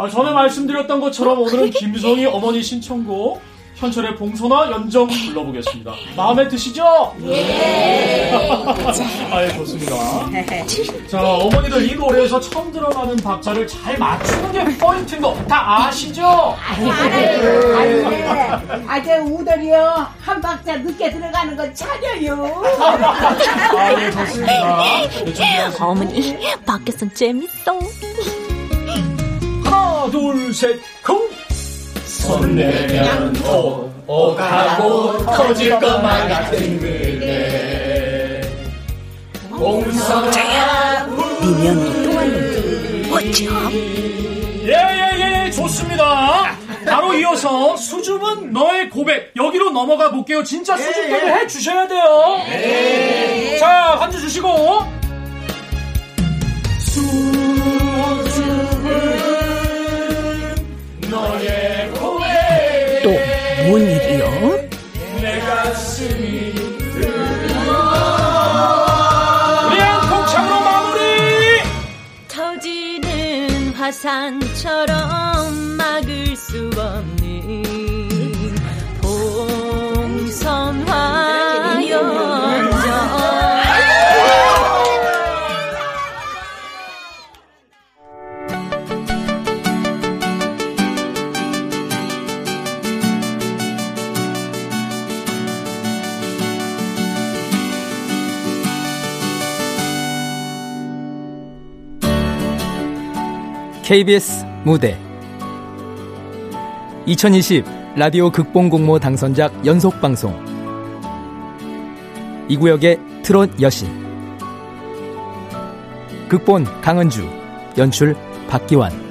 아, 전에 말씀드렸던 것처럼 오늘은 김성희 어머니 신청곡 현철의 봉선화 연정 불러보겠습니다. 마음에 드시죠? 예. 아, 예, 좋습니다. 자, 어머니들 이 노래에서 처음 들어가는 박자를 잘 맞추는 게 포인트인 거 다 아시죠? 알아요. 알아요. 아재 우덜이요. 한 박자 늦게 들어가는 건 차려요. 아, 예, 좋습니다. 네. 어머니, 밖에선 재밌어. 둘, 셋, 쿵! 손 내면 오, 오가고 터질 것만 같은 그대. 봉선화 미명이 또 왔는데, 어쩜? 예예 예 좋습니다. 바로 이어서 수줍은 너의 고백 여기로 넘어가 볼게요. 진짜 수줍게를 해 주셔야 돼요. 자 한주 주시고 수 산처럼 KBS 무대. 2020 라디오 극본 공모 당선작 연속 방송. 이 구역의 트롯 여신. 극본 강은주 연출 박기환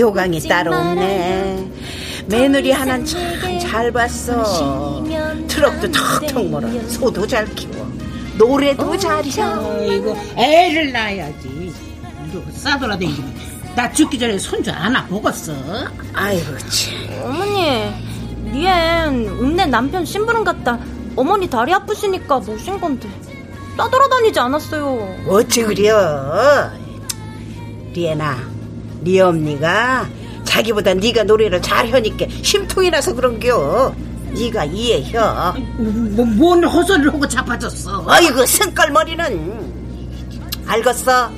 웃지 따로. 없네. 며느리 하나는 참 잘 봤어. 트럭도 턱턱 몰아. 소도 잘 키워. 노래도 잘혀. 이거 애를 낳아야지. 이거 싸돌아다니면 나 죽기 전에 손주 하나 먹었어. 아이고 참. 어머니, 리엔 읍내 남편 심부름 갔다 어머니 다리 아프시니까 모신 건데 따돌아다니지 않았어요. 어찌 그려? 리에나, 네 엄니가 자기보다 네가 노래를 잘하니까 심통이 나서 그런겨. 네가 이해해. 뭐, 뭔 헛소리를 하고 자빠졌어. 아이고 승깔머리는 알겠어.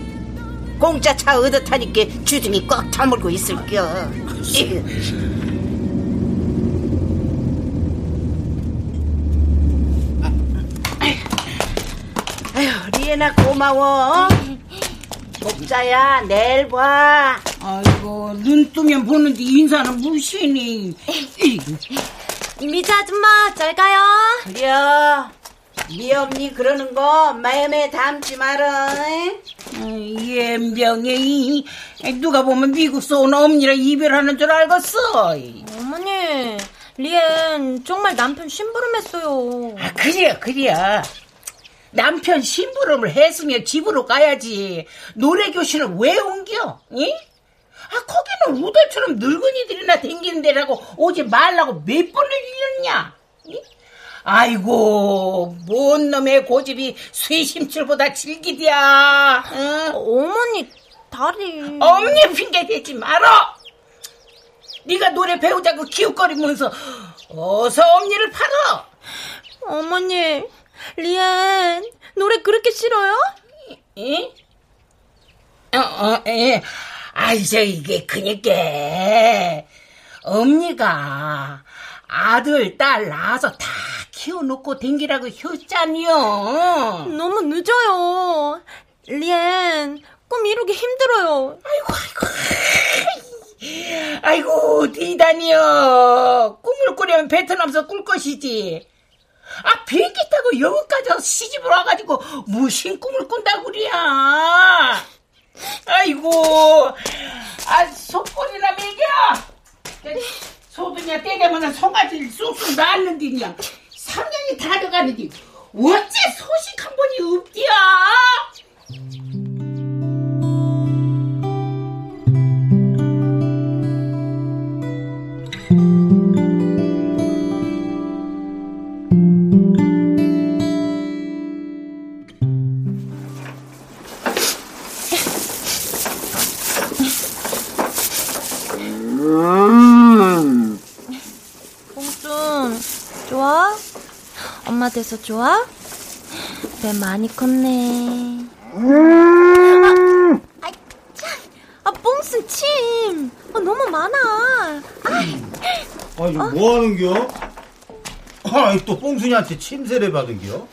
공짜 차 얻어 타니까 주둥이 꽉 다물고 있을겨. 아휴, 리에나 고마워. 복자야, 내일 봐. 아이고 눈 뜨면 보는데 인사는 무시니. 미자 아줌마 잘 가요. 그려. 네 엄니 그러는 거 마음에 담지 마라. 예병이 누가 보면 미국 서 온 엄니랑 이별하는 줄 알겠어. 어머니, 리엔 정말 남편 심부름했어요. 아, 그래요, 그래요. 남편 심부름을 했으면 집으로 가야지. 노래 교실을 왜 옮겨? 이? 아, 거기는 우달처럼 늙은이들이나 댕기는 데라고 오지 말라고 몇 번을 일렀냐? 이? 아이고, 뭔 놈의 고집이 쇠심줄보다 질기디야. 응? 어머니, 다리. 엄니 핑계 대지 말어. 네가 노래 배우자고 기웃거리면서 어서 엄니를 팔어. 어머니, 리엔, 노래 그렇게 싫어요? 응? 어, 어, 예. 아이, 저, 이게, 그니까, 엄니가 아들, 딸 낳아서 다 키워놓고 댕기라고 했잖요. 너무 늦어요. 리엔, 꿈 이루기 힘들어요. 아이고, 디다니요. 꿈을 꾸려면 베트남에서 꿀 것이지. 아, 비행기 타고 여기까지 와서 시집을 와가지고 무슨 꿈을 꾼다고 그래야. 아이고, 아, 속골이나 먹여. 소두냐 때 되면 송아지를 쑥쑥 낳는디냐. 삼년이 다 돼가는데 어째 소식 한 번이 없디야? 돼서 좋아? 배 많이 컸네. 아, 참. 아, 뽕순 침. 아, 너무 많아. 아이, 아니 뭐 하는겨? 아이 또 뽕순이한테 침세를 받은겨?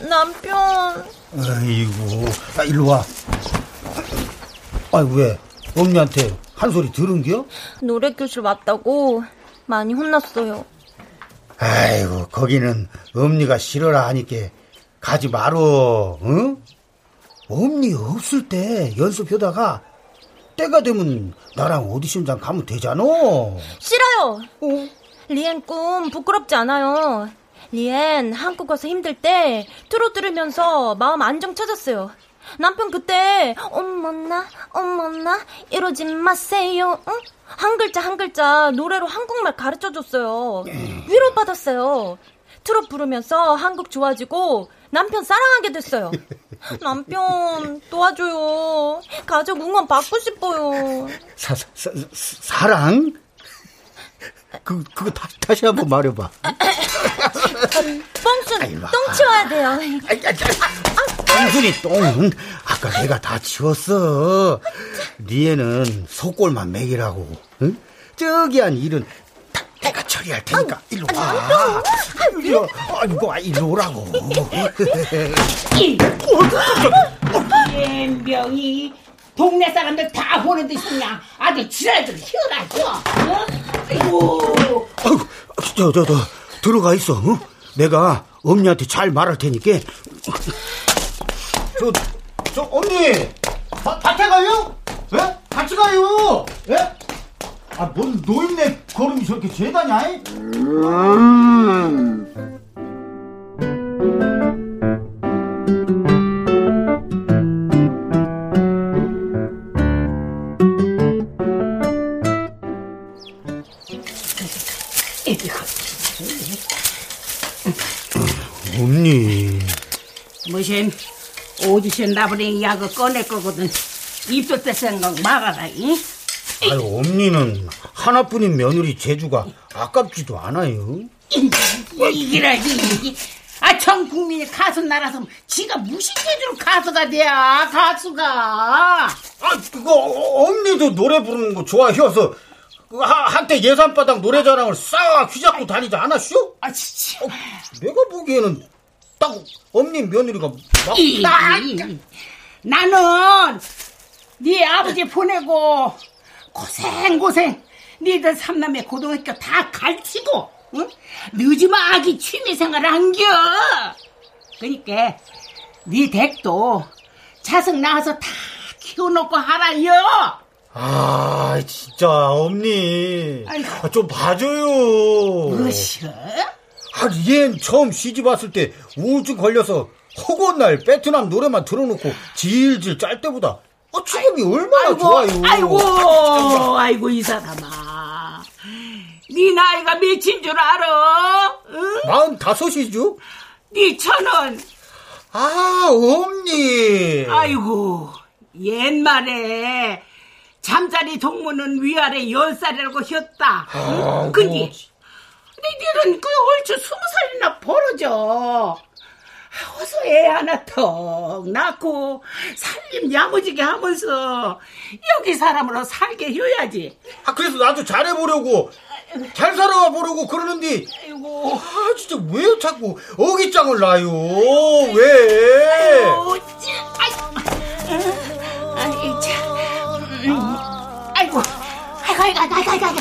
남편. 아이고 아 일로 와 아이 왜 엄니한테 한 소리 들은겨? 노래 교실 왔다고 많이 혼났어요. 아이고 거기는 엄니가 싫어라 하니까 가지 말어 응? 엄니 없을 때 연습하다가 때가 되면 나랑 오디션장 가면 되잖아 싫어요. 리엔 꿈 부끄럽지 않아요. 리엔 한국 와서 힘들 때 트롯 들으면서 마음 안정 찾았어요. 남편 그때 어머나 어머나 이러지 마세요. 응? 한 글자 한 글자 노래로 한국말 가르쳐 줬어요. 위로 받았어요. 트롯 부르면서 한국 좋아지고 남편 사랑하게 됐어요. 남편 도와줘요. 가족 응원 받고 싶어요. 사, 사, 사, 사랑? 그, 그거 다, 다시 한번 말해봐. 아이고. 똥 치워야 돼요. 똥순이 똥은 아까 내가 다 치웠어. 니에는 속골만 먹이라고. 응? 저기 한 일은 다 내가 처리할 테니까 일로 와. 일로 와. 아이고, 아, 일로 오라고. 엠병이 동네 사람들 다 보는 듯이 그냥 아주 지랄들 희어라 희어. 어? 아이고. 아이고, 저, 저, 저, 들어가 있어. 어? 내가 엄니한테 잘 말할 테니까. 저, 저, 언니! 바, 밭에 가요? 예? 같이 가요! 예? 아, 뭔 노인네 걸음이 저렇게 재다냐? 언니. 무슨 오디션 나버린 약을 꺼낼 거거든. 입술 때 생각 막아라. 이? 아유, 엄니는 하나뿐인 며느리 재주가 아깝지도 않아요. 이기라지. 아, 전 국민이 가수 나라서 지가 무슨 재주로 가수가 돼야 가수가. 아, 그거 어, 엄니도 노래 부르는 거 좋아해서 그 하- 한때 예산바닥 노래자랑을 싹 휘잡고 다니지 않았쇼? 아, 진짜. 어, 내가 보기에는 딱 엄니 며느리가 막 이, 이, 나는 네 아버지 보내고 고생 고생 니들 삼남매 고등학교 다 갈치고 응? 늦으면 아기 취미생활 한겨 그니까 네 댁도 자석 낳아서 다 키워놓고 하라요 아, 진짜 엄니 아이고. 아, 좀 봐줘요. 무엇이여? 아, 얘 처음 시집 왔을 때 우울증 걸려서 허구한 날 베트남 노래만 틀어놓고 질질 짤 때보다 어, 지금이 얼마나 좋아요. 아이고, 아이고, 이 사람아. 네 나이가 몇인 줄 알아? 응? 마흔 다섯이죠? 네 천원. 아, 엄니. 아이고, 옛말에 잠자리 동무는 위아래 열 살이라고 했다. 응? 근데 니들은 그 얼추 스무 살이나 벌어져. 어서 애 하나 턱 낳고 살림 야무지게 하면서 여기 사람으로 살게 해야지. 아, 그래서 나도 잘해보려고, 잘 살아보려고 그러는데, 아이고. 아, 진짜 왜 자꾸 어깃장을 놔요? 왜? 아이고, 짜- 아이고, 아이고, 아이고, 아이고, 아이고, 아이고,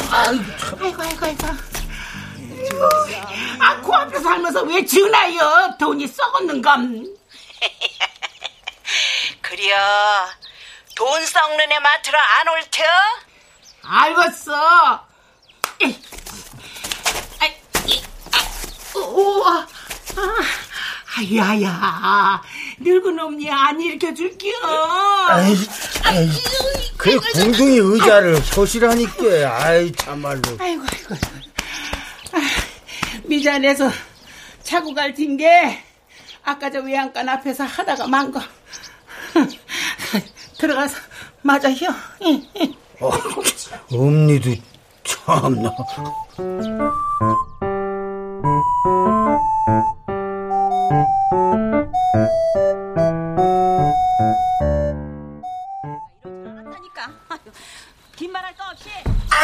아이고, 아이고, 아이고. 아, 그 앞에 살면서 왜 전화요? 돈이 썩었는감. 그려 돈 썩는 애 맡으러 안올 터? 알겠어. 에이, 아이, 이, 아, 오, 우와. 아, 야야, 늙은 엄니 안 일으켜줄게요. 아이, 아이, 그 궁둥이 의자를 서시라니까. 아이, 참말로. 아이고, 아이고. 아, 미잔에서 차고 갈 팀게 아까 저 외양간 앞에서 하다가 만 거. 들어가서 맞아요. 어, 엄니도 참나.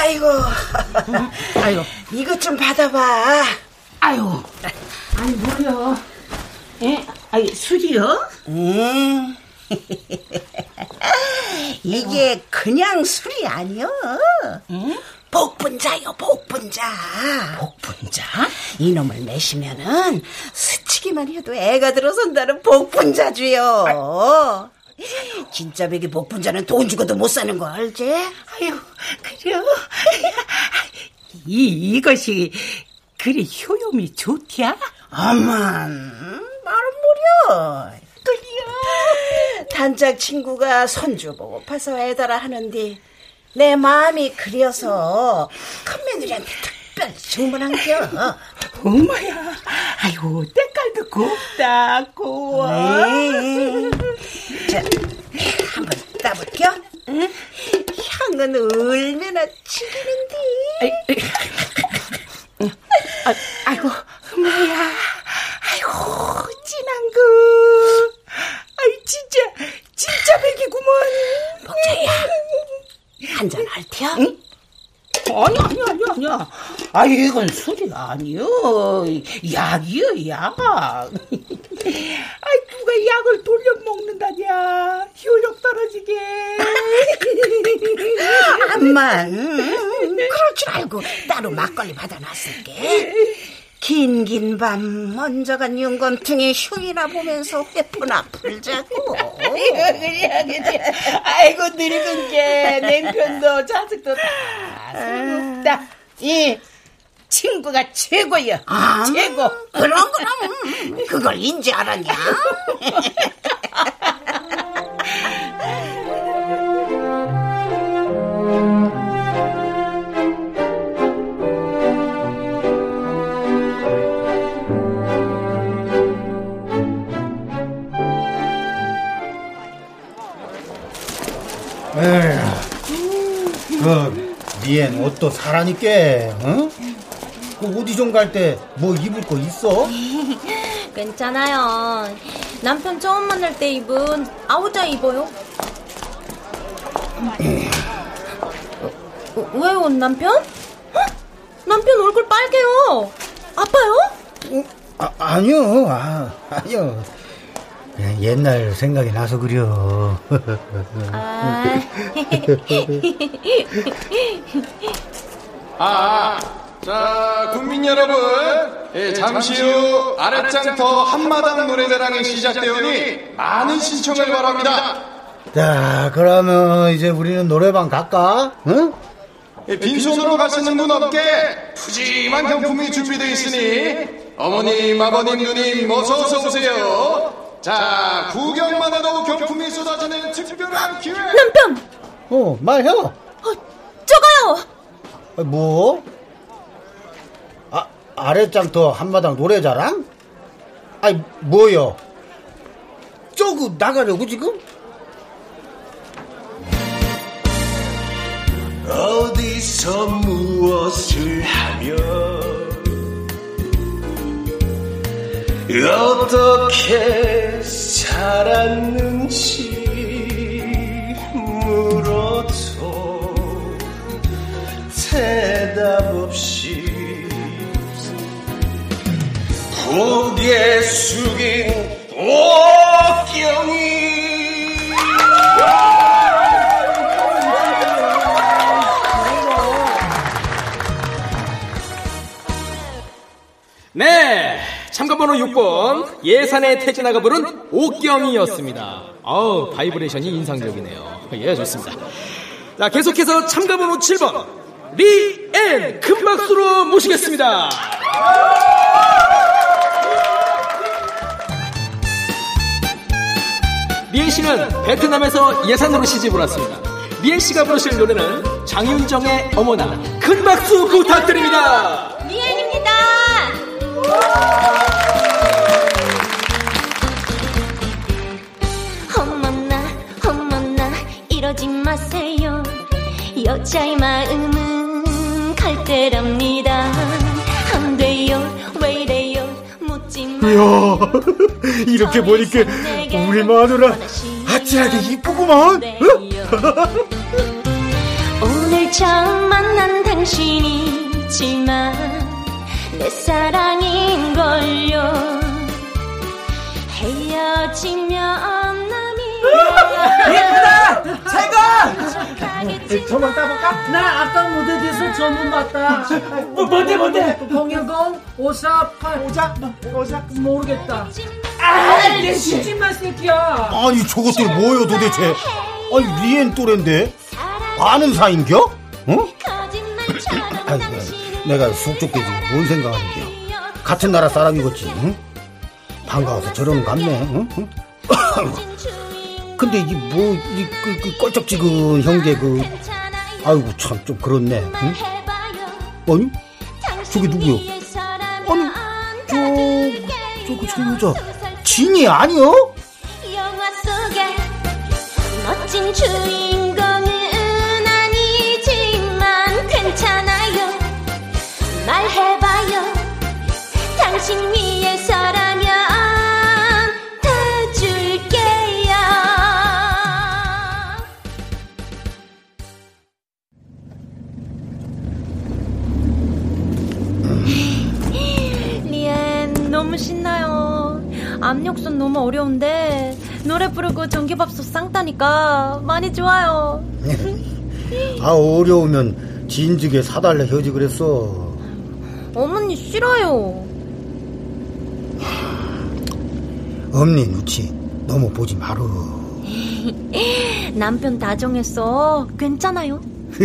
아이고, 아이고, 이것 좀 받아봐. 아유, 아니 뭐요? 예? 아니 술이요? 음. 이게 그냥 술이 아니여. 복분자요, 복분자. 복분자? 이놈을 내시면은 스치기만 해도 애가 들어선다는 복분자주요. 진짜 백이 복분자는 돈 주고도 못 사는 거 알지? 아유, 그래요? 이, 이것이 그리 효용이 좋디야? 아만, 말은 뭐려. 그래요? 단짝 친구가 손주 보고 파서 애달아 하는데 내 마음이 그려서 큰 며느리한테 특별 주문한겨. 엄마야, 아이고, 때깔도 곱다, 고워. 음. 자, 한번 따볼게요. 향은 얼마나 죽이는데. 아, 아이고, 엄마야, 아이고, 진한 거. 아이, 진짜, 진짜 백이구먼. 복자야, 한잔 할 테요? 응? 아니, 아니, 아니, 아니야. 아, 이건 술이 아니요. 약이요, 약. 아, 누가 약을 돌려 먹는다냐. 효력 떨어지게. 암만, 그럴 줄 알고 따로 막걸리 받아놨을게. 긴긴 밤 먼저 간 윤건퉁이 흉이나 보면서 회포나 풀자고. 그래, 그래. 아이고, 늙은 게, 냉편도 자식도 다 소용없다. 이, 친구가 최고야. 아, 최고. 그럼. 그걸 인지 알았냐? 에휴, 그, 니엔 옷도 사라니까, 응? 그 오디션 갈때 뭐 입을 거 있어? 괜찮아요. 남편 처음 만날 때 입은 아우자 입어요. 어, 왜요, 남편? 헉! 남편 얼굴 빨개요. 아파요? 아, 아니요, 아, 아니요. 그냥 옛날 생각이 나서 그려. 아, 아, 자, 국민 여러분, 예, 잠시 후 아랫장터 한마당 노래자랑이 시작되오니 많은 신청을 바랍니다. 자, 그러면 이제 우리는 노래방 갈까? 응? 예, 빈손으로 가시는 분 없게 푸짐한 경품이 준비되어 있으니 어머님, 아버님, 누님 어서 오세요. 자, 구경만 해도 경품이 쏟아지는 특별한 기회. 남편! 어, 말해. 어, 저가요! 아, 뭐? 아, 아랫장터 한마당 노래자랑? 아니, 뭐요? 저거 나가려고 지금? 어디서 무엇을 하며 어떻게 살았는지 물어도 대답 없이 고개 숙인 옥경이 참가번호 6번 예산의 태진아가 부른 옥경이었습니다. 아우 바이브레이션이 인상적이네요. 예 좋습니다. 자 계속해서 참가번호 7번 리앤 큰 박수로 모시겠습니다. 리앤 씨는 베트남에서 예산으로 시집을 왔습니다. 리앤 씨가 부르실 노래는 장윤정의 어머나 큰 박수 부탁드립니다. 리앤입니다. 마세요. 여자의 마음은 갈대랍니다. 안 돼요 왜 이래요? 묻지 마. 이야, 이렇게 보니까 우리 마누라 아찔하게 이쁘구만. 오늘 처음 만난 당신이지만 내 사랑인걸요. 헤어지면 예쁘다! 잘가! 저만 따볼까? 나 아까 무대에서 전문 봤다. 뭐, 뭔데, 뭔데? 공일공 548. 오자, 오자. 모르겠다. 아, 내 시집만 새끼야. 아니 저것들 뭐요 도대체? 아니 리엔 또래인데 아는 사이인겨? 어? 아이고, 내가 속좁게 지금 뭔 생각하는겨? 같은 나라 사람이겠지. 응? 반가워서 저러는 것 같네. 응? 응? 근데 이게 뭐이 그, 그 껄쩍지근 형제 그 아이고 참 좀 그렇네. 응? 아니 저게 누구요? 아니 저 저거 저 여자 진이 아니요? 멋진 주인공은 아니지만 괜찮아요 말해봐요 당신 위 너무 신나요. 압력솥 너무 어려운데 노래 부르고 전기밥솥 쌍따니까 많이 좋아요. 아 어려우면 진즉에 사달래 해지 그랬어. 어머니 싫어요. 엄니 누치 너무 보지 마루. 남편 다 정했어. 괜찮아요.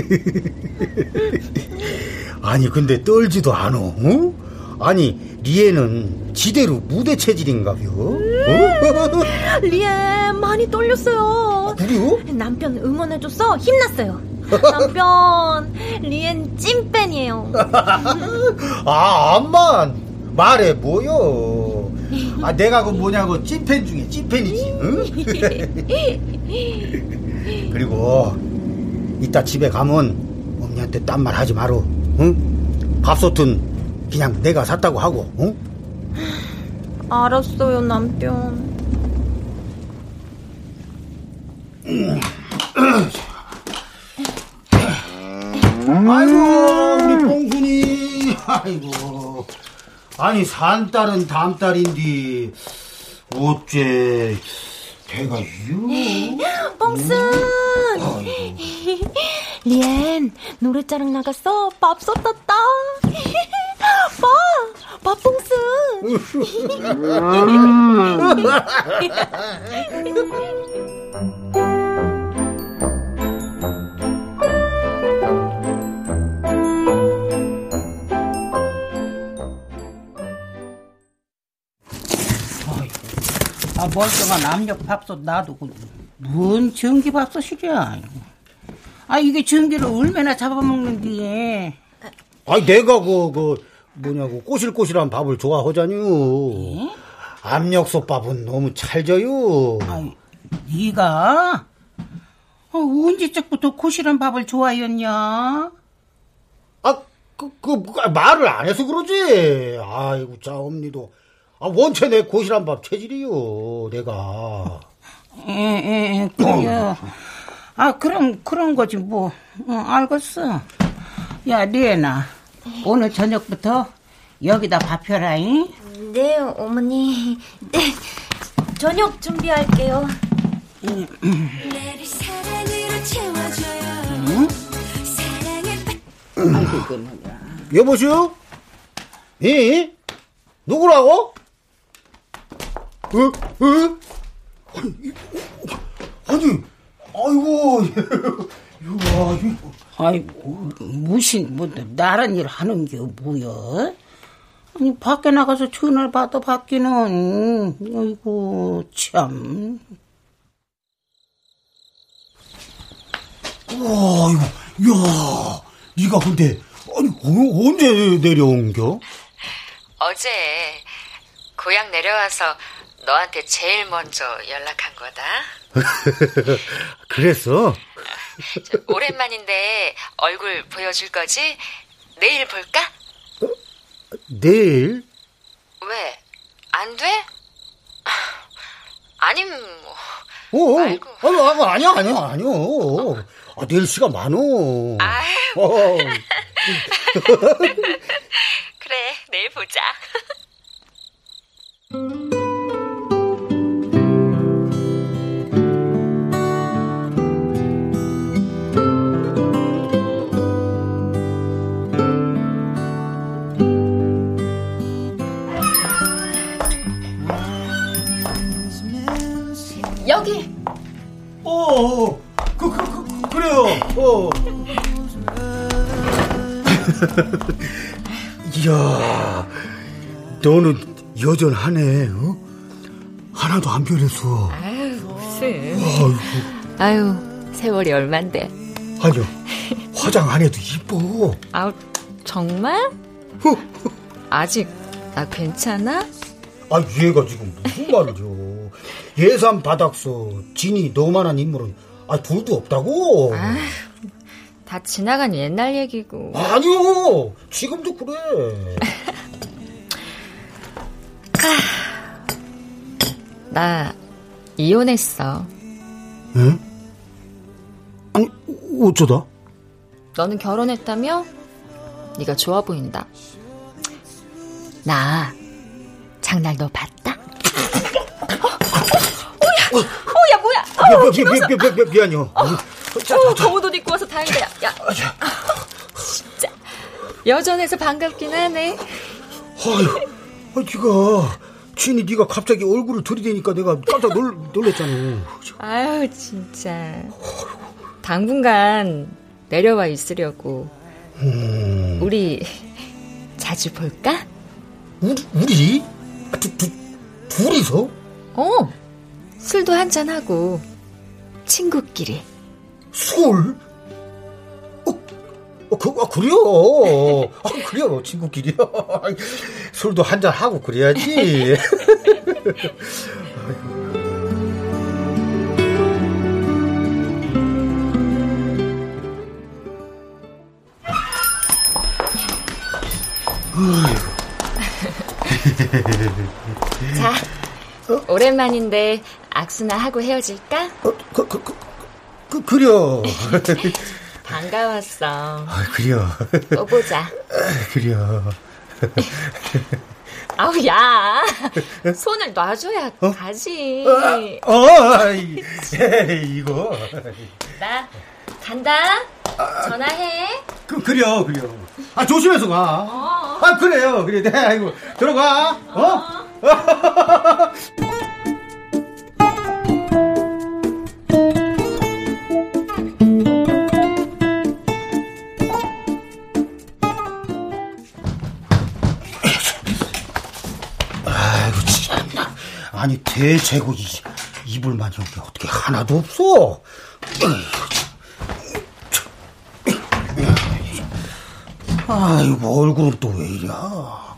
아니 근데 떨지도 않어. 어? 아니 리에는 지대로 무대 체질인가벼. 어? 리엔 많이 떨렸어요. 그래요? 남편 응원해줘서 힘났어요. 남편 리엔 찐팬이에요. 아 암만 말해 뭐요? 아 내가 그 뭐냐고 찐팬 중에 찐팬이지. 응? 그리고 이따 집에 가면 엄니한테 딴 말 하지 마루. 응? 밥솥은 그냥 내가 샀다고 하고. 응? 알았어요, 남편. 아이고 우리 뽕순이 아이고 아니 산 딸은 다음딸인데 어째 배가 유 뽕순! 리엔, 노래자랑 나갔어. 밥솥 떴다. 봐! 밥뽕순! 아, 멀쩡한 압력 밥솥 놔두고, 뭔 전기 밥솥이랴. 아, 이게 전기를 얼마나 잡아먹는디. 아니 내가 그, 그 뭐냐고 꼬실꼬실한 밥을 좋아하잖유 압력솥밥은 너무 찰져요 네가 어, 언제적부터 고실한 밥을 좋아했냐? 아, 그, 그, 그, 말을 안 해서 그러지. 아이고, 자, 엄니도. 아, 원체 내 고실한 밥 체질이요, 내가. 에, 에, 에, 그래. 아, 그럼, 그런 거지, 뭐. 어, 알겠어. 야, 리에나. 오늘 저녁부터 여기다 밥 해라잉. 네, 어머니. 네, 저녁 준비할게요. 나를 사랑으로 채워줘요 사랑에 아이고. 여보시오? 예? 누구라고? 어? 어? 아니, 아이고, 이거, 이거. 아이, 무슨, 뭐, 나란 일 하는 게 뭐야? 아니, 밖에 나가서 전화를 받아 받기는, 아이고, 참. 와, 이거, 야, 네가 근데, 아니, 어, 언제 내려온겨? 어제, 고향 내려와서 너한테 제일 먼저 연락한 거다. 그래서 저, 오랜만인데 얼굴 보여줄 거지? 내일 볼까? 내일? 왜? 안 돼? 아님 뭐. 어, 아니, 아니, 아니야, 아니야, 아니야. 아, 내일 시간 많어. 아유. 어. 그래, 내일 보자. 어, 어, 그, 그, 그, 그래요. 어. 이야, 너는 여전하네. 어? 하나도 안 변했어. 아유, 무슨. 아이고. 아유, 세월이 얼만데. 아니요, 화장 안 해도 이뻐. 아우, 정말? 아직 나 괜찮아? 아, 얘가 지금 무슨 말이죠? 예산 바닥서 진이 너만한 인물은 아 둘도 없다고. 아휴, 다 지나간 옛날 얘기고. 아니요, 지금도 그래. 나 이혼했어. 응? 아니 어쩌다? 너는 결혼했다며? 네가 좋아 보인다. 나 장날 너 봤다? 어, 야 뭐야? 미, 미, 미, 미, 미, 미, 미안해요. 어, 검은 옷 입고 와서 다행이다. 야, 야. 진짜 여전해서 반갑긴 하네. 아유, 아, 네가 진이 네가 갑자기 얼굴을 들이대니까 내가 깜짝 놀, 놀랬잖아. 아유 진짜 당분간 내려와 있으려고. 음, 우리 자주 볼까? 우리 우리 아, 두, 두, 둘이서? 어. 술도 한잔 하고 친구끼리. 술? 어, 어, 그, 아, 그래요. 아, 그래요, 친구끼리요. 술도 한잔 하고 그래야지. 자, 오랜만인데 악수나 하고 헤어질까? 어, 그, 그, 그, 그, 그려. 반가웠어. 아, 그려. 또 보자. 그려. 아우, 야. 손을 놔줘야 가지. 어, 어, 이, 이거. 나 간다. 전화해. 그, 그려, 그려. 아, 조심해서 가. 아, 그래요. 그래. 네, 아이고. 들어가. 어? 아니, 대체고 이, 이불만 여기 어떻게 하나도 없어? 아이고, 얼굴은 또 왜 이랴.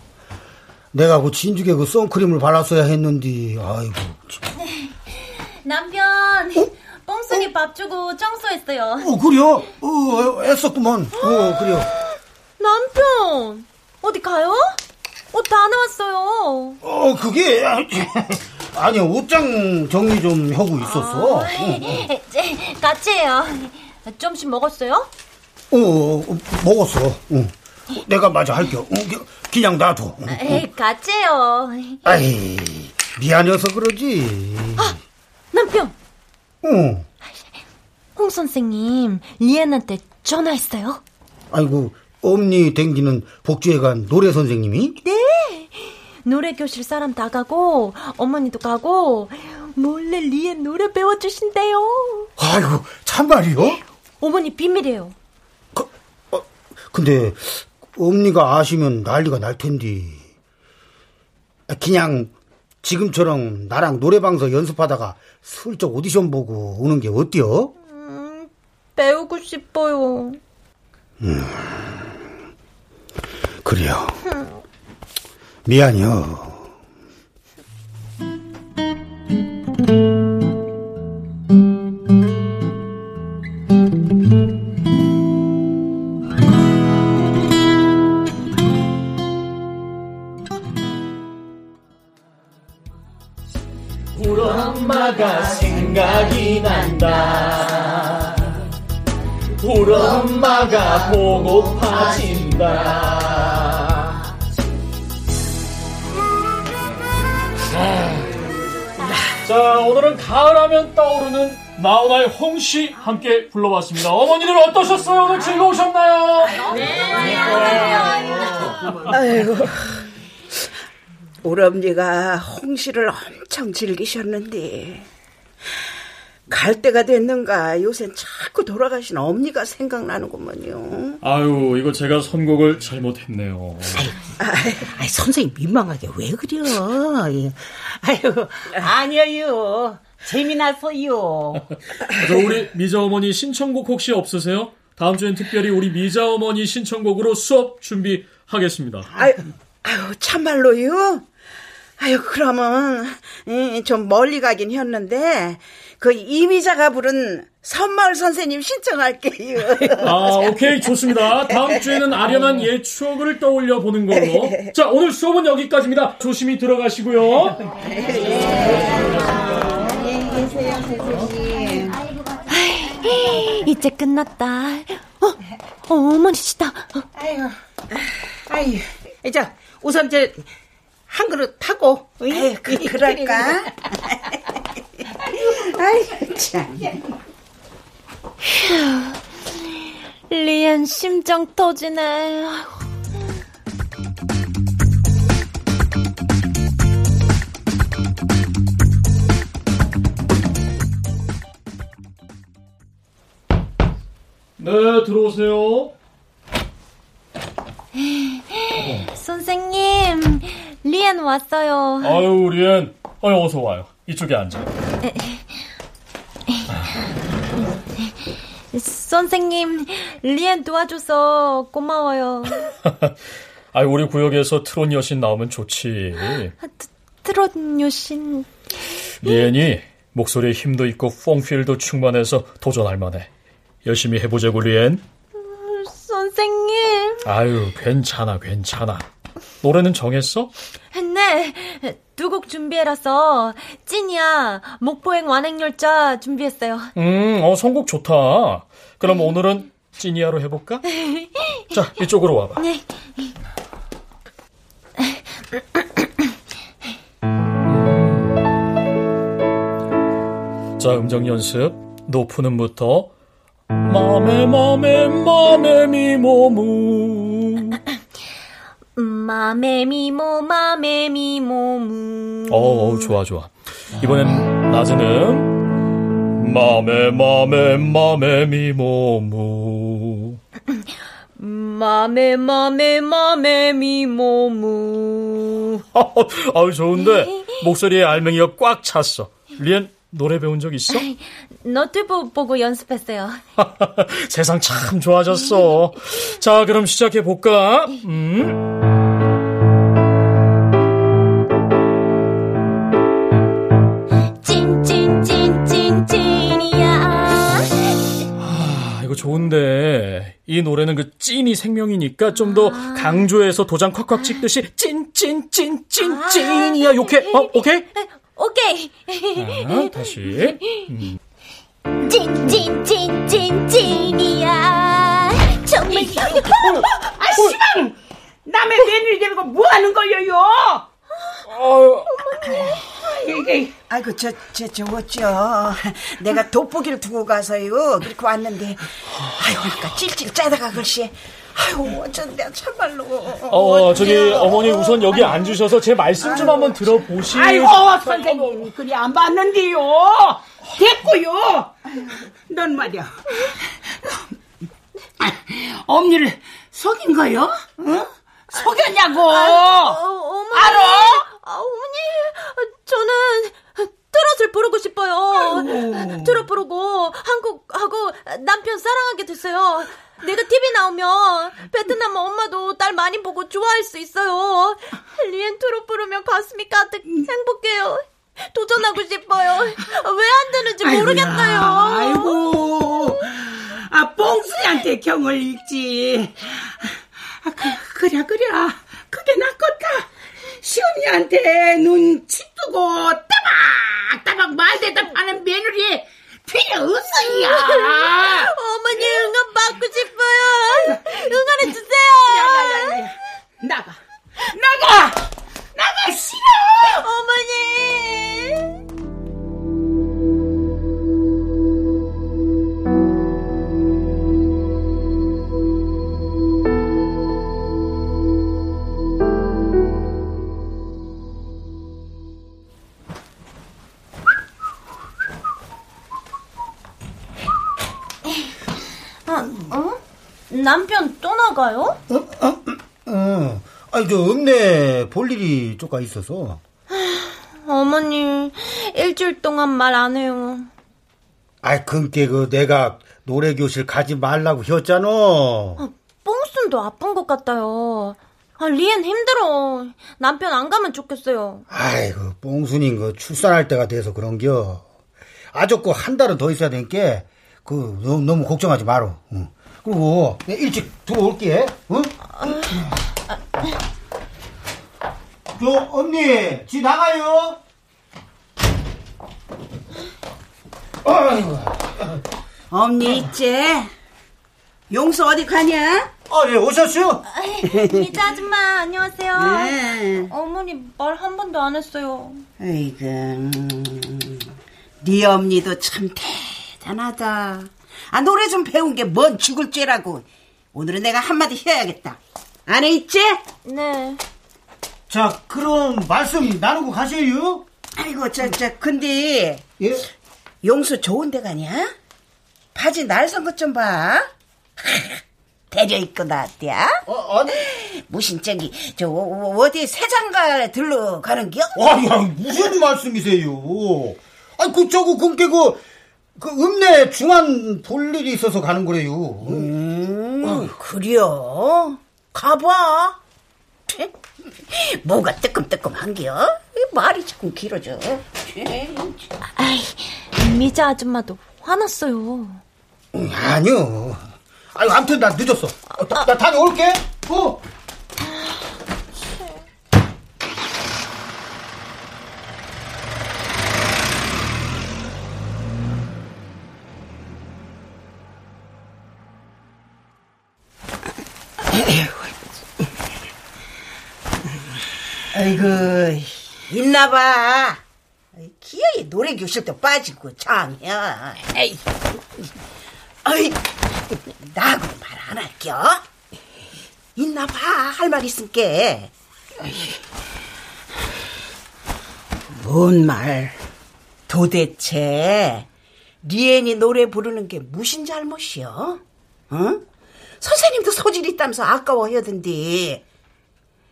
내가 그 진죽에 그 선크림을 발랐어야 했는데, 아이고. 참. 남편, 뽕순이 밥 주고 청소했어요. 어, 그래요? 어, 애썼구만. 어, 그래요. 남편, 어디 가요? 옷 다 나왔어요. 어, 그게, 아니, 옷장 정리 좀 하고 있었어. 어, 제, 같이 해요. 점심 먹었어요? 어, 어, 먹었어. 응. 내가 마저 할게. 어, 그냥 놔둬. 응. 에이, 같이 해요. 아이, 미안해서 그러지. 남편, 응. 홍 선생님, 리엔한테 전화했어요? 아이고, 엄니 댕기는 복주에 간 노래 선생님이? 네. 노래 교실 사람 다 가고 어머니도 가고 몰래 리엔 노래 배워주신대요. 아이고, 참말이요? 어머니 비밀이에요. 근데 엄니가 아시면 난리가 날 텐데. 그냥 지금처럼 나랑 노래방에서 연습하다가 슬쩍 오디션 보고 오는 게 어때요? 배우고 싶어요. 그래요. 미안해요. 우리 엄마가 생각이 난다. 우리 엄마가 보고파진다. 자, 오늘은 가을하면 떠오르는 나훈아의 홍시 함께 불러봤습니다. 어머니들 어떠셨어요? 오늘 즐거우셨나요? 아이고. 우리 엄니가 홍시를 엄청 즐기셨는데 갈 때가 됐는가 요새 자꾸 돌아가신 엄니가 생각나는구먼요. 아유, 이거 제가 선곡을 잘못했네요. 아이, 선생님 민망하게 왜 그려? 예. 아유, 아니에요. 재미나서요. 저 우리 미자 어머니 신청곡 혹시 없으세요? 다음 주엔 특별히 우리 미자 어머니 신청곡으로 수업 준비하겠습니다. 아유, 아유 참말로요? 아유 그러면 예, 좀 멀리 가긴 했는데 그 이미자가 부른 선마을 선생님 신청할게요. 아, 오케이, 좋습니다. 다음 주에는 아련한 옛 추억을 떠올려 보는 걸로. 자, 오늘 수업은 여기까지입니다. 조심히 들어가시고요. 이제 끝났다. 어, 어 어머니시다. 어, 아유, 아유, 자, 우선 저, 한 그릇 타고. 아유, 그, 그럴까? 아유, 참. 리엔 심장 터지네. 네, 들어오세요. 선생님, 리엔 왔어요. 아유, 리엔. 아유, 어서 와요. 이쪽에 앉아. 선생님, 리엔 도와줘서 고마워요. 아유, 우리 구역에서 트롯 여신 나오면 좋지. 트롯 여신. 리엔이 목소리에 힘도 있고 뽕필도 충만해서 도전할 만해. 열심히 해보자고, 리엔. 선생님. 아유, 괜찮아, 괜찮아. 노래는 정했어? 네, 두 곡 준비해라서 찐이야 목포행 완행열차 준비했어요. 음, 어, 선곡 좋다. 그럼 오늘은 찐이야로 해볼까? 자, 이쪽으로 와봐. 네. 자, 음정 연습. 높은 음부터. 맘에, 맘에, 맘에, 미모무. 맘에 미모 맘에 미모무. 어, 어, 좋아, 좋아. 이번엔 낮은 음. 맘에, 맘에, 맘에, 미모무. 맘에 맘에 맘에 미모무. 아유, 좋은데. 목소리에 알맹이가 꽉 찼어. 리엔, 노래 배운 적 있어? 너튜브 보고 연습했어요. 세상 참 좋아졌어. 자, 그럼 시작해 볼까? 음. 좋은데 이 노래는 그 찐이 생명이니까 좀더 강조해서 도장 콱콱 찍듯이 찐 찐 찐 찐 찐이야. 욕해? 어, 오케이? 오케이. 자, 다시. 음. 찐찐찐찐 찐이야. 정말 아, 씨발! 남의 며느리 데리고 뭐 하는 거예요? 아유, 이게, 아이고, 저, 저, 저었죠. 내가 돋보기를 두고 가서요. 그렇게 왔는데. 아이고, 그러니까 찔찔 짜다가 글씨. 아이고, 어쩐데, 참말로. 어, 저기 어머니 우선 여기 앉으셔서 제 말씀 좀 한번 들어보시. 아이고, 선생님, 그리 안 봤는데요. 됐고요. 넌 말이야. 엄니를 속인 거요? 응? 속였냐고. 어, 어머니. 알아? 아, 어머니, 저는 트롯을 부르고 싶어요. 트롯 부르고 한국하고 남편 사랑하게 됐어요. 내가 TV 나오면 베트남 엄마도 딸 많이 보고 좋아할 수 있어요. 리엔 트롯 부르면 가슴이 가득 행복해요. 도전하고 싶어요. 왜 안 되는지 모르겠어요. 아이고, 아, 뽕수한테 경을 읽지. 아, 그, 그래, 그래. 그게 낫겠다. 시언니한테 눈치 뜨고 따박따박 말 대답 하는 며느리 필요 없어야. 어머니 응원 받고 싶어요. 응원해 주세요. 나가, 나가, 나가 싫어. 어머니. 남편 또 나가요? 어, 아니, 저, 읍내 볼 일이 조금 있어서. 어머니, 일주일 동안 말 안 해요. 아이, 그니까 그 내가 노래교실 가지 말라고 했잖아. 아, 뽕순도 아픈 것 같아요. 아, 리엔 힘들어. 남편 안 가면 좋겠어요. 아이고, 뽕순인 거 출산할 때가 돼서 그런겨. 아주 그한 달은 더 있어야 되니까, 그, 너무, 너무 걱정하지 마라. 응. 그리고, 내가 일찍 들어올게, 응? 저, 언니, 지 나가요? 아이고. 엄니 있지? 용수 어디 가냐? 아, 예, 오셨어요? 이자 아줌마, 안녕하세요. 네. 어머니 말 한 번도 안 했어요. 아이고, 음, 네 엄니도 참 대단하다. 아, 노래 좀 배운 게 뭔 죽을 죄라고. 오늘은 내가 한마디 해야겠다. 안에 있지? 네. 자, 그럼 말씀 나누고 가세요. 아이고, 저, 저, 근데, 예? 용수 좋은 데 가냐? 바지 날선 것 좀 봐. 데려 입고 나왔대야? 어, 아니. 무슨 저기, 저, 어, 어디 세장가 들러 가는겨? 아니, 아니, 무슨 말씀이세요? 아니, 그, 저거, 그게 그, 그, 읍내 중한 볼 일이 있어서 가는 거래요. 음, 그려. 가봐. 뭐가 뜨끔뜨끔한겨? 이 말이 자꾸 길어져. 아이, 미자 아줌마도 화났어요. 음, 아니요. 아유, 아무튼 나 늦었어. 어, 나, 나 다녀올게. 어. 있나봐. 기어이 노래 교실도 빠지고, 장이야. 에이, 아이, 나하고 말 안 할겨? 있나봐, 할 말 있을게. 뭔 말? 도대체, 리엔이 노래 부르는 게 무슨 잘못이여? 응? 선생님도 소질 있다면서 아까워하던데.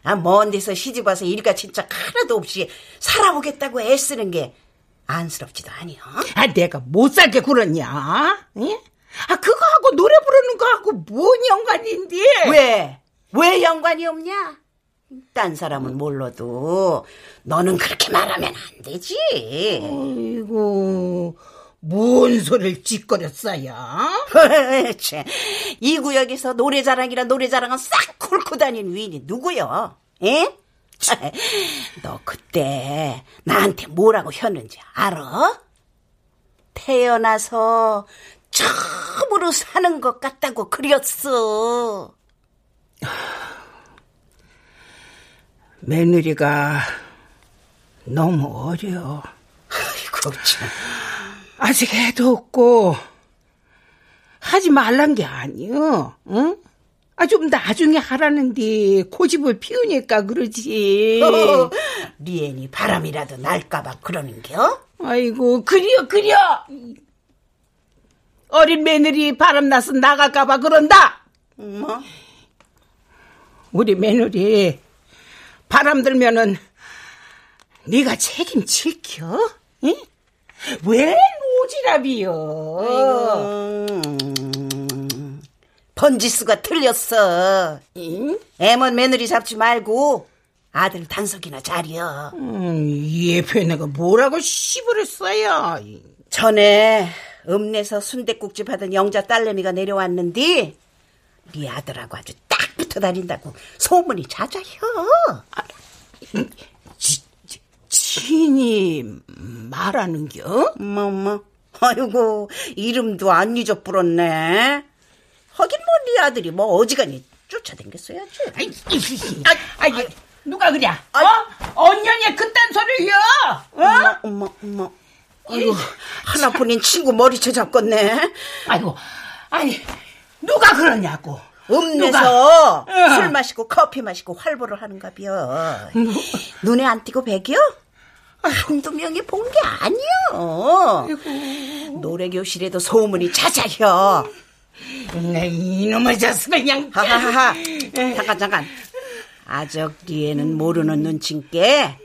아, 먼 데서 시집 와서 일가 진짜 하나도 없이 살아보겠다고 애쓰는 게 안쓰럽지도 아니요. 아, 내가 못 살게 굴었냐? 예? 아, 그거하고 노래 부르는 거하고 뭔 연관인데? 왜? 왜 연관이 없냐? 딴 사람은 몰라도 너는 그렇게 말하면 안 되지. 아이고, 뭔 소리를 짓거렸어요? 참, 이 구역에서 노래자랑이라 노래자랑은 싹 굴고 다닌 위인이 누구여? 에? 너 그때 나한테 뭐라고 했는지 알아? 태어나서 처음으로 사는 것 같다고 그렸어. 며느리가 너무 어려. 아이고, 참. 아직 애도 없고 하지 말란 게 아니여. 응? 아, 좀 나중에 하라는데 고집을 피우니까 그러지. 어, 리엔이 바람이라도 날까봐 그러는겨? 아이고, 그려, 그려! 어린 며느리 바람 나서 나갈까봐 그런다! 뭐? 우리 며느리 바람 들면은 네가 책임질겨? 응? 왜 노지랖이요? 음, 번지수가 틀렸어. 애먼 며느리 잡지 말고 아들 단석이나 자려. 음, 이 애표에 내가 뭐라고 씨부렸어요? 전에 읍내서 순대국집 하던 영자 딸내미가 내려왔는데 네 아들하고 아주 딱 붙어 다닌다고 소문이 자자혀. 친이 말하는겨? 뭐뭐 아이고 이름도 안 잊어버렸네. 하긴 뭐 네 아들이 뭐 어지간히 쫓아댕겼어야지. 아이, 아, 아이, 누가 그래? 어? 언년이 그딴 소리요? 어? 엄마 엄마 엄마. 아이고 하나뿐인 친구 머리채 잡겠네. 아이고 아니 누가 그러냐고. 읍내서 누가? 술 마시고 커피 마시고 활보를 하는가벼. 눈에 안 띄고 배겨? 한두 명이 본 게 아니여. 노래 교실에도 소문이 자자혀. 내 이놈의 자식 그냥. 하하하하. 잠깐 잠깐. 아적리에는 모르는 눈친께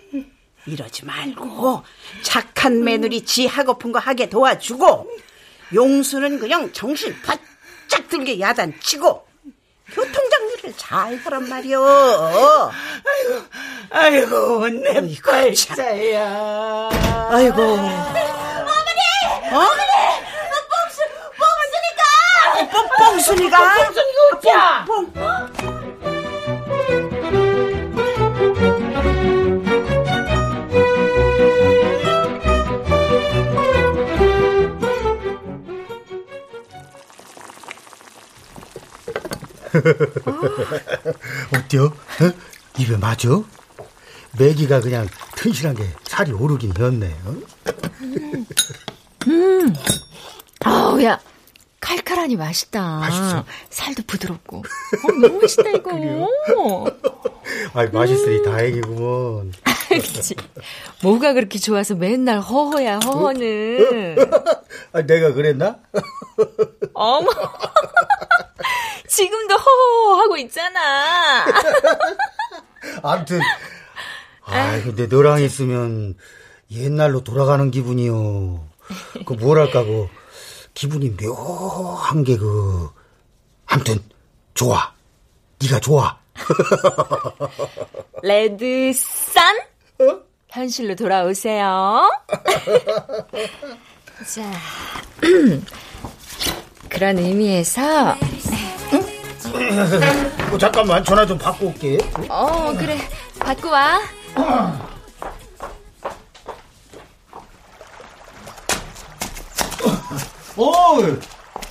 이러지 말고 착한 며느리 지 하고픈 거 하게 도와주고 용수는 그냥 정신 바짝 들게 야단치고 교통장비를 잘 하란 말이오. 아이고 내 발자야. 아이고. 어머니! 어? 어머니! 뽕, 뽕순이가? 뽕순이가 어디야? 어때요? 어? 입에 맞아? 매기가 그냥 튼실하게 살이 오르긴 했네. 어? 음. 아우, 야. 칼칼하니 맛있다. 맛있어? 살도 부드럽고. 어, 너무 맛있다, 이거. 아이 맛있으니 다행이구먼. 그치. 뭐가 그렇게 좋아서 맨날 허허야, 허허는. 아, 내가 그랬나? 어머. 지금도 허허 하고 있잖아. 아무튼 아 근데 너랑 있으면 옛날로 돌아가는 기분이요. 그 뭐랄까 그 기분이 묘한 게 그 아무튼 좋아. 네가 좋아. 레드산? 현실로 돌아오세요. 자, 그런 의미에서, 어, 잠깐만 전화 좀 받고 올게. 어, 그래. 받고 와. 어,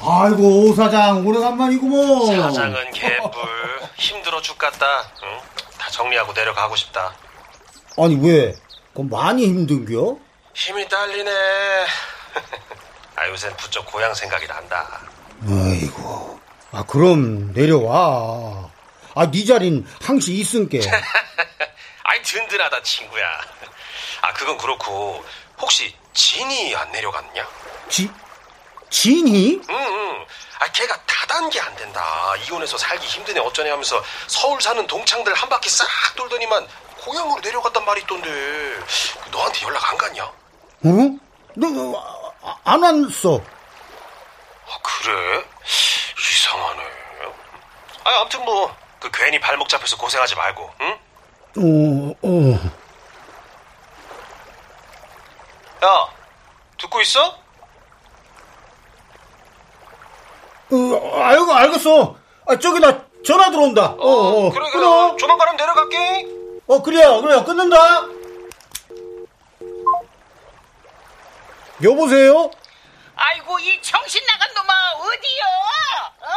아이고 오 사장 오래간만이구먼. 사장은 개뿔 힘들어 죽겠다. 응? 다 정리하고 내려가고 싶다. 아니 왜? 그럼 많이 힘든겨? 힘이 딸리네. 아 요새 부쩍 고향 생각이 난다. 아이고. 아 그럼 내려와. 아네 자린 항시 있은게. 아이 든든하다 친구야. 아 그건 그렇고 혹시 진이 안 내려갔냐? 지 진이? 응 응. 아 걔가 다단계 안 된다. 이혼해서 살기 힘드네 어쩌네 하면서 서울 사는 동창들 한 바퀴 싹 돌더니만 고향으로 내려갔단 말이 있던데 너한테 연락 안 갔냐? 어? 너안 왔어. 아, 그래? 이상하네. 아, 아무튼 뭐, 그 괜히 발목 잡혀서 고생하지 말고, 응? 어, 어. 야, 듣고 있어? 어, 아이고 알겠어. 아 저기 나 전화 들어온다. 어, 어. 그래, 그래. 끊어. 조만간은 내려갈게. 어 그래요, 그래요. 끊는다. 여보세요? 아이고 이 정신 나간 놈아 어디요? 어?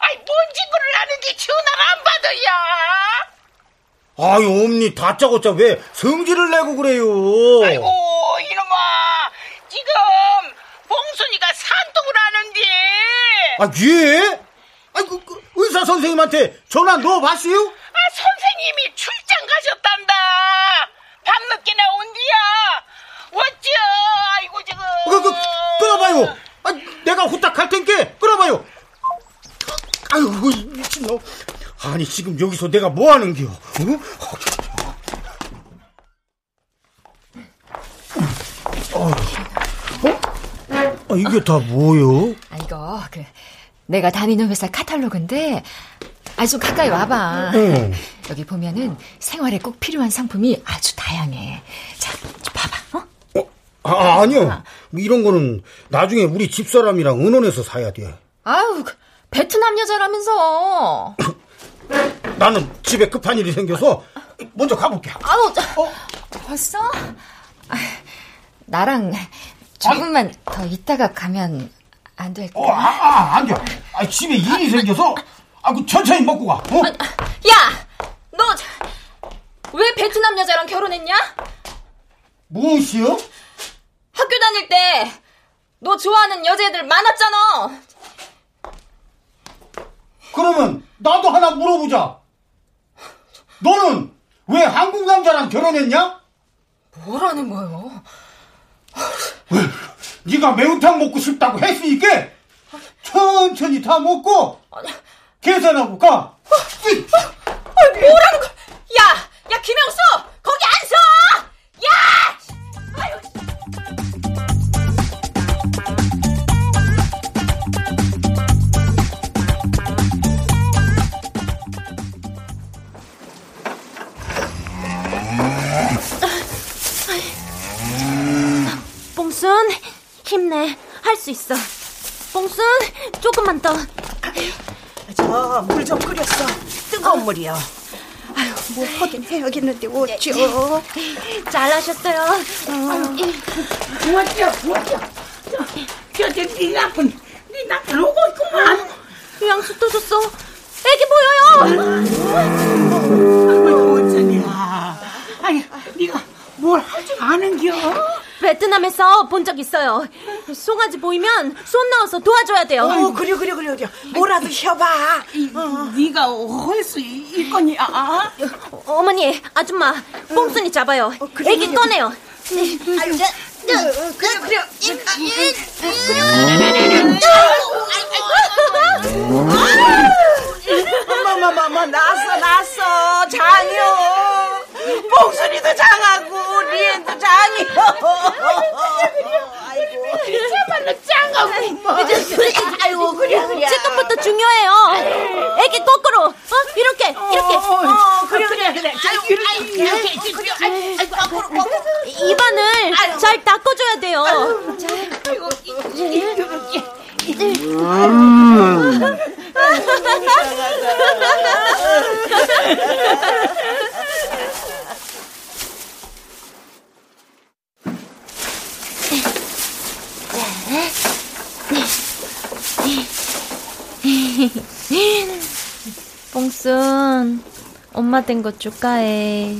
아이 뭔 짓거리를 하는데 전화를 안 받아야? 아유 엄니 다짜고짜 왜 성질을 내고 그래요? 아이고 이놈아 지금 봉순이가 산동을 하는데 아 예? 아이고 그 의사 선생님한테 전화 넣어봤어요? 아 선생님이 출장 가셨단다 밤늦게 나 온디야 어쩌 아이고 지금 그, 그, 끊어봐요. 아, 내가 후딱 갈 텐께 끊어봐요. 아이고 이 미친놈. 아니 지금 여기서 내가 뭐 하는 겨? 응? 어? 이게 다 뭐요? 아, 이거, 그, 내가 다니는 회사 카탈로그인데, 아, 좀 가까이 와봐. 응. 여기 보면은 생활에 꼭 필요한 상품이 아주 다양해. 자, 좀 봐봐, 어? 아, 아니요. 이런 거는 나중에 우리 집사람이랑 은원에서 사야 돼. 아우, 그 베트남 여자라면서. 나는 집에 급한 일이 생겨서 먼저 가볼게. 아우, 어? 벌써? 아, 나랑 조금만 더 있다가 가면 안 될까? 어, 아, 아, 안 돼. 아, 집에 일이 생겨서 아, 그 천천히 먹고 가. 어? 야! 너, 왜 베트남 여자랑 결혼했냐? 무엇이요? 학교 다닐 때, 너 좋아하는 여자애들 많았잖아! 그러면 나도 하나 물어보자. 너는 왜 한국 남자랑 결혼했냐? 뭐라는 거예요? 왜? 네가 매운탕 먹고 싶다고 했으니까 천천히 다 먹고 계산하고 가. 아, 뭐라는 거? 야! 야, 김영수! 거기 안 서! 야! 뽕순, 힘내. 할 수 있어. 뽕순, 조금만 더. 저 물 좀 끓였어. 뜨거운 물이요. 아유, 뭐 하긴 해야겠는데 어쩌. 잘하셨어요. 고맙죠, 고맙죠. 저, 저, 저, 네 남편, 네 남편 오고 있구만. 양수 떠줬어. 애기 보여요. 아이고, 어쩌냐. 아니, 네가 뭘 할 줄 아는겨? 베트남에서 본 적 있어요. 송아지 보이면 손 나와서 도와줘야 돼요. 어, 그래, 그래, 그래, 그래. 뭐라도 해봐. 네가 할수 있거니, 아? 어머니, 아줌마, 뽕순이 잡아요. 애기 꺼내요. 아유, 그래, 그래. 어머머머머, 났어, 났어. 장이요. 봉순이도 장하고, 리엔도 장이요. 아이고. 제발로 짱하고. 아이고, 그래, 그래. 지금부터 중요해요. 애기 거꾸로. 어? 이렇게, 이렇게. 어, 그래, 그래, 그래. 자, 이렇게, 이렇게. 그래, 아이고, 아이고, 거꾸로, 거꾸로. 입안을 잘 닦아줘야 돼요. 아이고, 이렇게. 뽕순, 엄마 된거 축하해.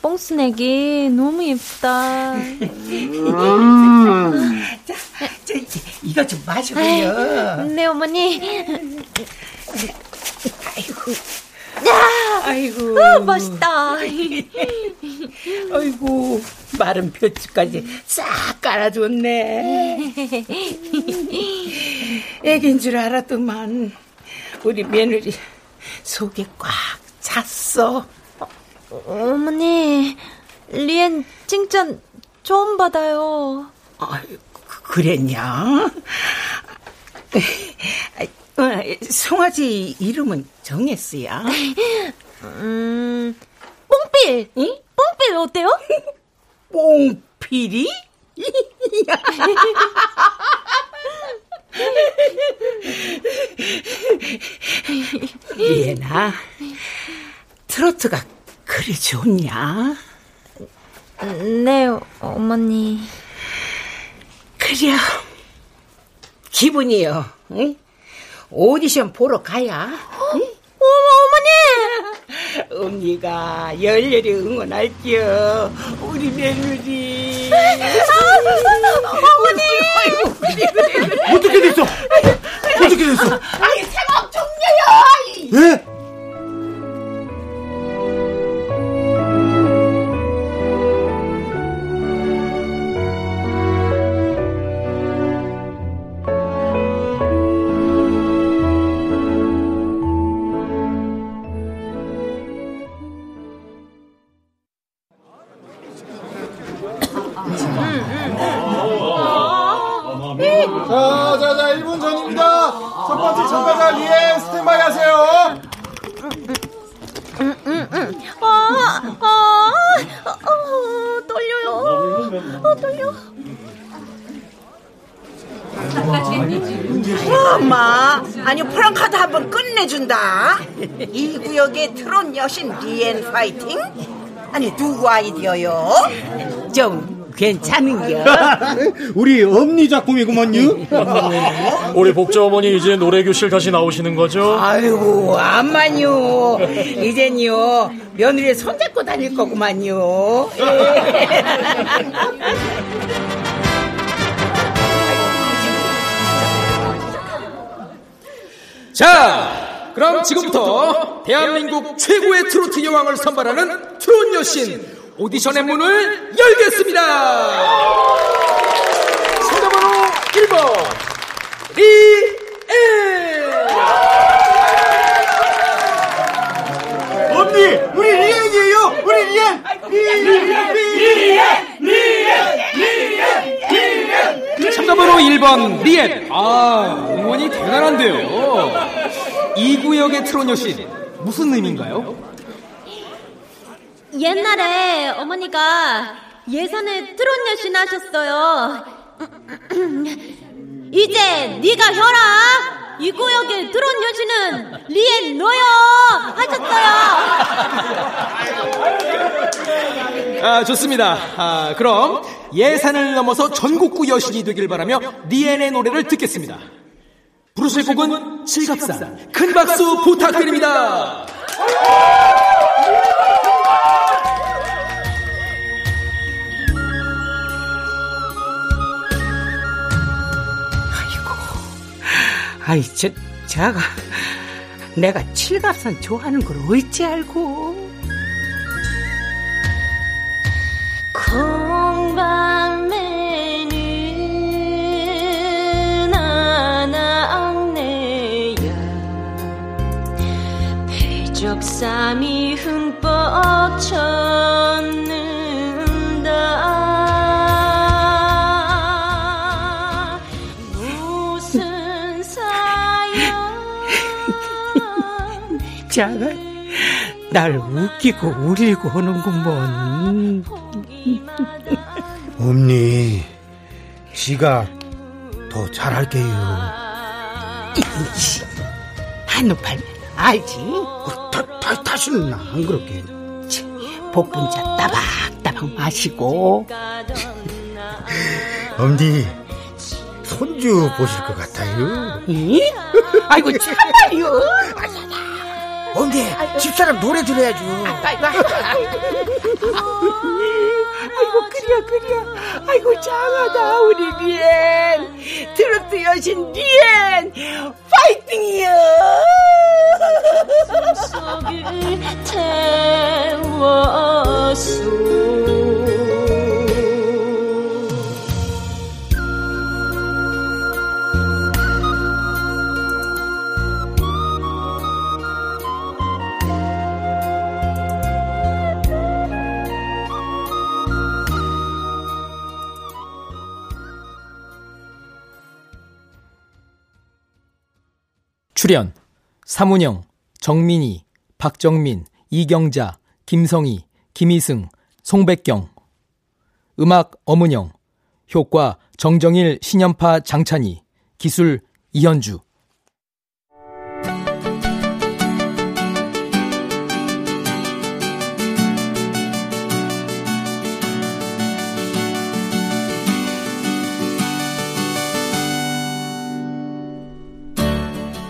뽕순 애기 너무 예쁘다. 자, 저, 이제 이거 좀 마셔보려. 네, 어머니. 아이고. 야! 아이고. 아, 맛있다. 아이고, 마른 뼈치까지 싹 깔아줬네. 애긴 줄 알았더만, 우리 며느리 속에 꽉 찼어. 어머니, 리엔 칭찬 처음 받아요. 아, 그랬냐? 어, 송아지 이름은 정했어요. 음, 뽕필. 응? 뽕필 어때요? 뽕필이? 리에나, 트로트가 그리 좋냐? 네, 어머니. 그래. 기분이요. 응? 오디션 보러 가야. 응? 어머, 어머니! 언니가 열렬히 응원할게요. 우리 며느리. 어머니! 어떻게 됐어? 어떻게 됐어? 아이, 생업 종료요! 예? 참가자 리엔 스탠바이 하세요. 음, 음, 음. 아, 아, 아, 떨려요. 아, 떨려. 엄마, 아니 프랑카드 한번 끝내준다. 이 구역의 트롯 여신 리엔 파이팅? 아니 누구 아이디어요? 좀 괜찮은겨? 우리 엄니 작품이구먼요. 우리 복자 어머니 이제 노래 교실 다시 나오시는 거죠? 아이고 암만요. 이젠요 며느리 손잡고 다닐 거구만요. 자, 그럼 지금부터 대한민국 최고의 트로트 여왕을 선발하는 트롯 여신 오디션의 문을 열겠습니다. 참가번호 1번 리에 언니, 우리 리엔이에요. 우리 리엔. 리엔, 리엔, 리엔, 참가번호 1번 리엔 아 응원이 대단한데요 이 구역의 트롯 여신 무슨 의미인가요? 옛날에 어머니가 예선에 트롯 여신 하셨어요. 이제 네가 혀라. 이 구역의 트롯 여신은 리엔 너요. 하셨어요. 아 좋습니다. 아, 그럼 예산을 넘어서 전국구 여신이 되길 바라며 리엔의 노래를 듣겠습니다. 부르실 곡은 칠갑산 큰 박수 부탁드립니다 아이 저 자가 내가 칠갑산 좋아하는 걸 어찌 알고? 공방매는 아낙네야 배적삼이 흠뻑 쳤 자가 날 웃기고 울리고 하는구먼. 엄니, 지가 더 잘할게요. 한우 팔면 알지? 다, 다, 다시는 안 그럴게요. 복분자 따박따박 마시고 엄니, 손주 보실 것 같아요. 이? 아이고 참말이요. 언니 집사람 노래 들어야죠. 아이고 그려 그려. 아이고 장하다 우리 리엔. 트로트 여신 리엔 파이팅이요. 속을 태웠소 출연 사문영, 정민희, 박정민, 이경자, 김성희, 김희승, 송백경. 음악 엄은영. 효과 정정일, 신연파, 장찬희. 기술 이현주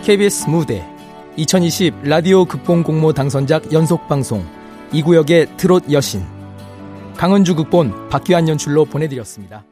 KBS 무대 2020 라디오 극본 공모 당선작 연속 방송 이구역의 트롯 여신 강은주 극본 박규한 연출로 보내드렸습니다.